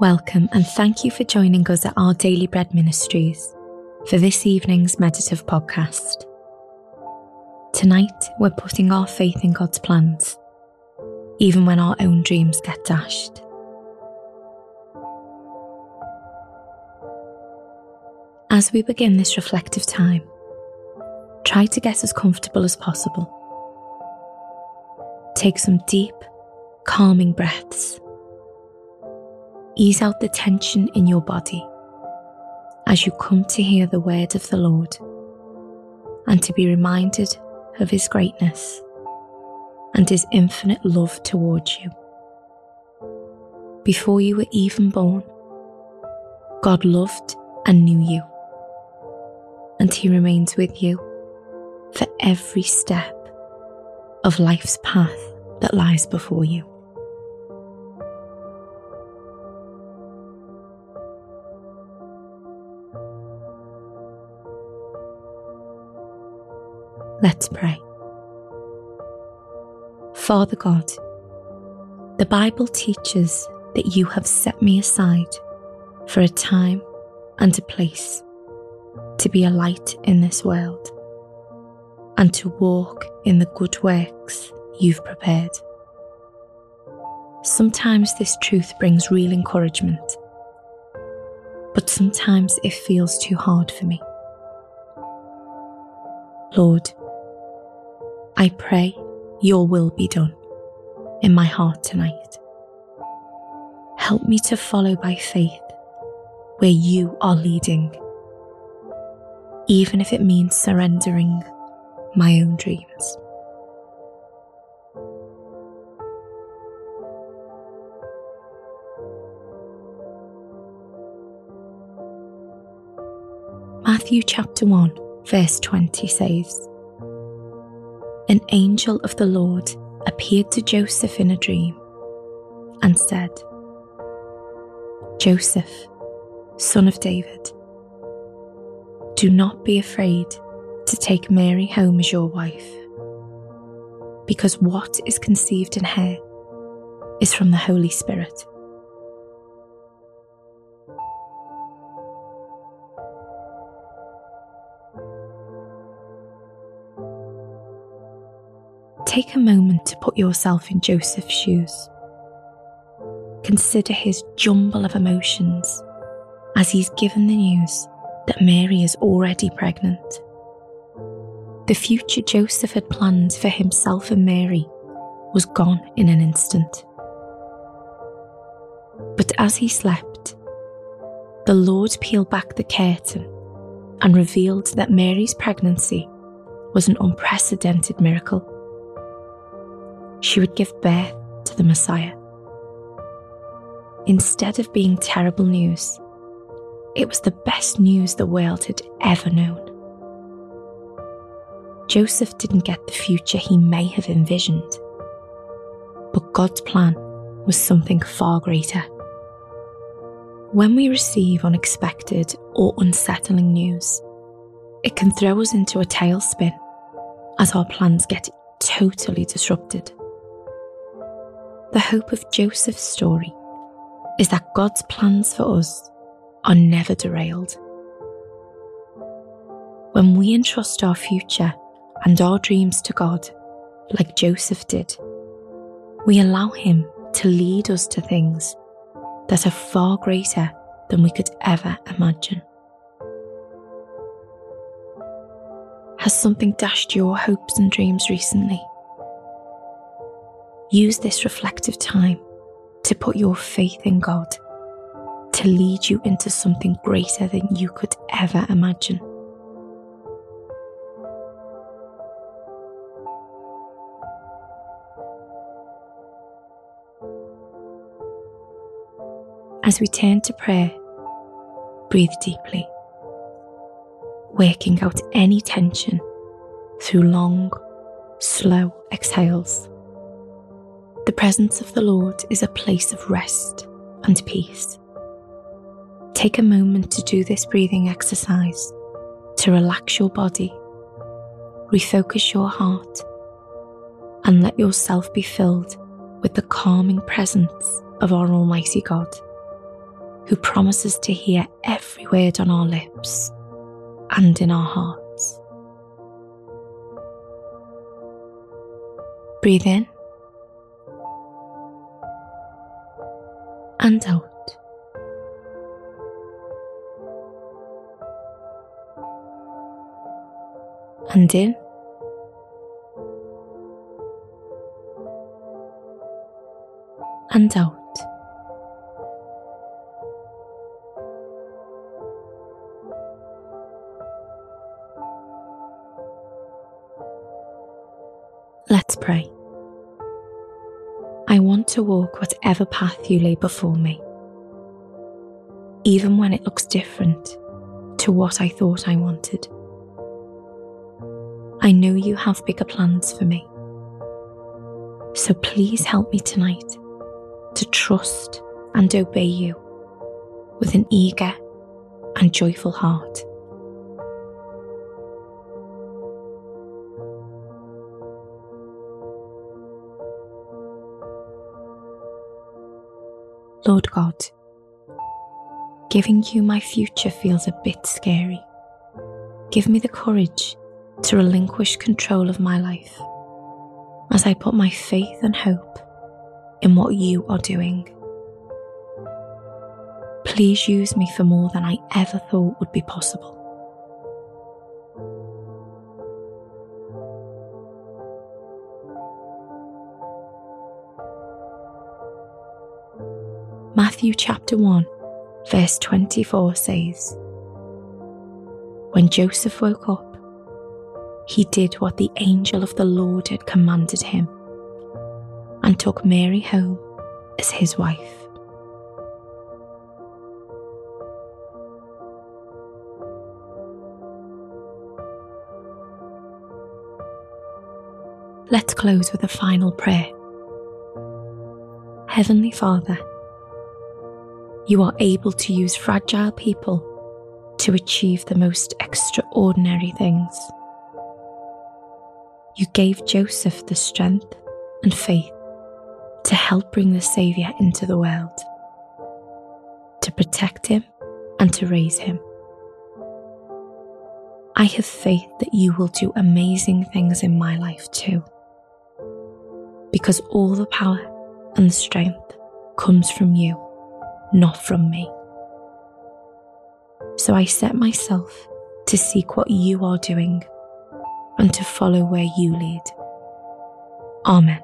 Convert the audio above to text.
Welcome and thank you for joining us at our Daily Bread Ministries for this evening's meditative podcast. Tonight, we're putting our faith in God's plans, even when our own dreams get dashed. As we begin this reflective time, try to get as comfortable as possible. Take some deep, calming breaths. Ease out the tension in your body as you come to hear the word of the Lord and to be reminded of His greatness and His infinite love towards you. Before you were even born, God loved and knew you, and He remains with you for every step of life's path that lies before you. Let's pray. Father God, the Bible teaches that you have set me aside for a time and a place to be a light in this world and to walk in the good works you've prepared. Sometimes this truth brings real encouragement, but sometimes it feels too hard for me. Lord, I pray your will be done in my heart tonight. Help me to follow by faith where you are leading, even if it means surrendering my own dreams. Matthew chapter 1, verse 20 says, an angel of the Lord appeared to Joseph in a dream and said, Joseph, son of David, do not be afraid to take Mary home as your wife, because what is conceived in her is from the Holy Spirit. Take a moment to put yourself in Joseph's shoes. Consider his jumble of emotions as he's given the news that Mary is already pregnant. The future Joseph had planned for himself and Mary was gone in an instant. But as he slept, the Lord peeled back the curtain and revealed that Mary's pregnancy was an unprecedented miracle she would give birth to the Messiah. Instead of being terrible news, it was the best news the world had ever known. Joseph didn't get the future he may have envisioned, but God's plan was something far greater. When we receive unexpected or unsettling news, it can throw us into a tailspin as our plans get totally disrupted. The hope of Joseph's story is that God's plans for us are never derailed. When we entrust our future and our dreams to God, like Joseph did, we allow Him to lead us to things that are far greater than we could ever imagine. Has something dashed your hopes and dreams recently? Use this reflective time to put your faith in God to lead you into something greater than you could ever imagine. As we turn to prayer, breathe deeply, working out any tension through long, slow exhales. The presence of the Lord is a place of rest and peace. Take a moment to do this breathing exercise to relax your body, refocus your heart, and let yourself be filled with the calming presence of our Almighty God. who promises to hear every word on our lips and in our hearts. Breathe in and out. And in and out. Let's pray. To walk whatever path you lay before me, even when it looks different to what I thought I wanted. I know you have bigger plans for me. So please help me tonight to trust and obey you with an eager and joyful heart. Lord God, giving you my future feels a bit scary. Give me the courage to relinquish control of my life as I put my faith and hope in what you are doing. Please use me for more than I ever thought would be possible. Matthew chapter 1, verse 24 says, When Joseph woke up, he did what the angel of the Lord had commanded him and took Mary home as his wife. Let's close with a final prayer. Heavenly Father, you are able to use fragile people to achieve the most extraordinary things. You gave Joseph the strength and faith to help bring the Saviour into the world, to protect him and to raise him. I have faith that you will do amazing things in my life too, because all the power and the strength comes from you, not from me. So I set myself to seek what you are doing and to follow where you lead. Amen.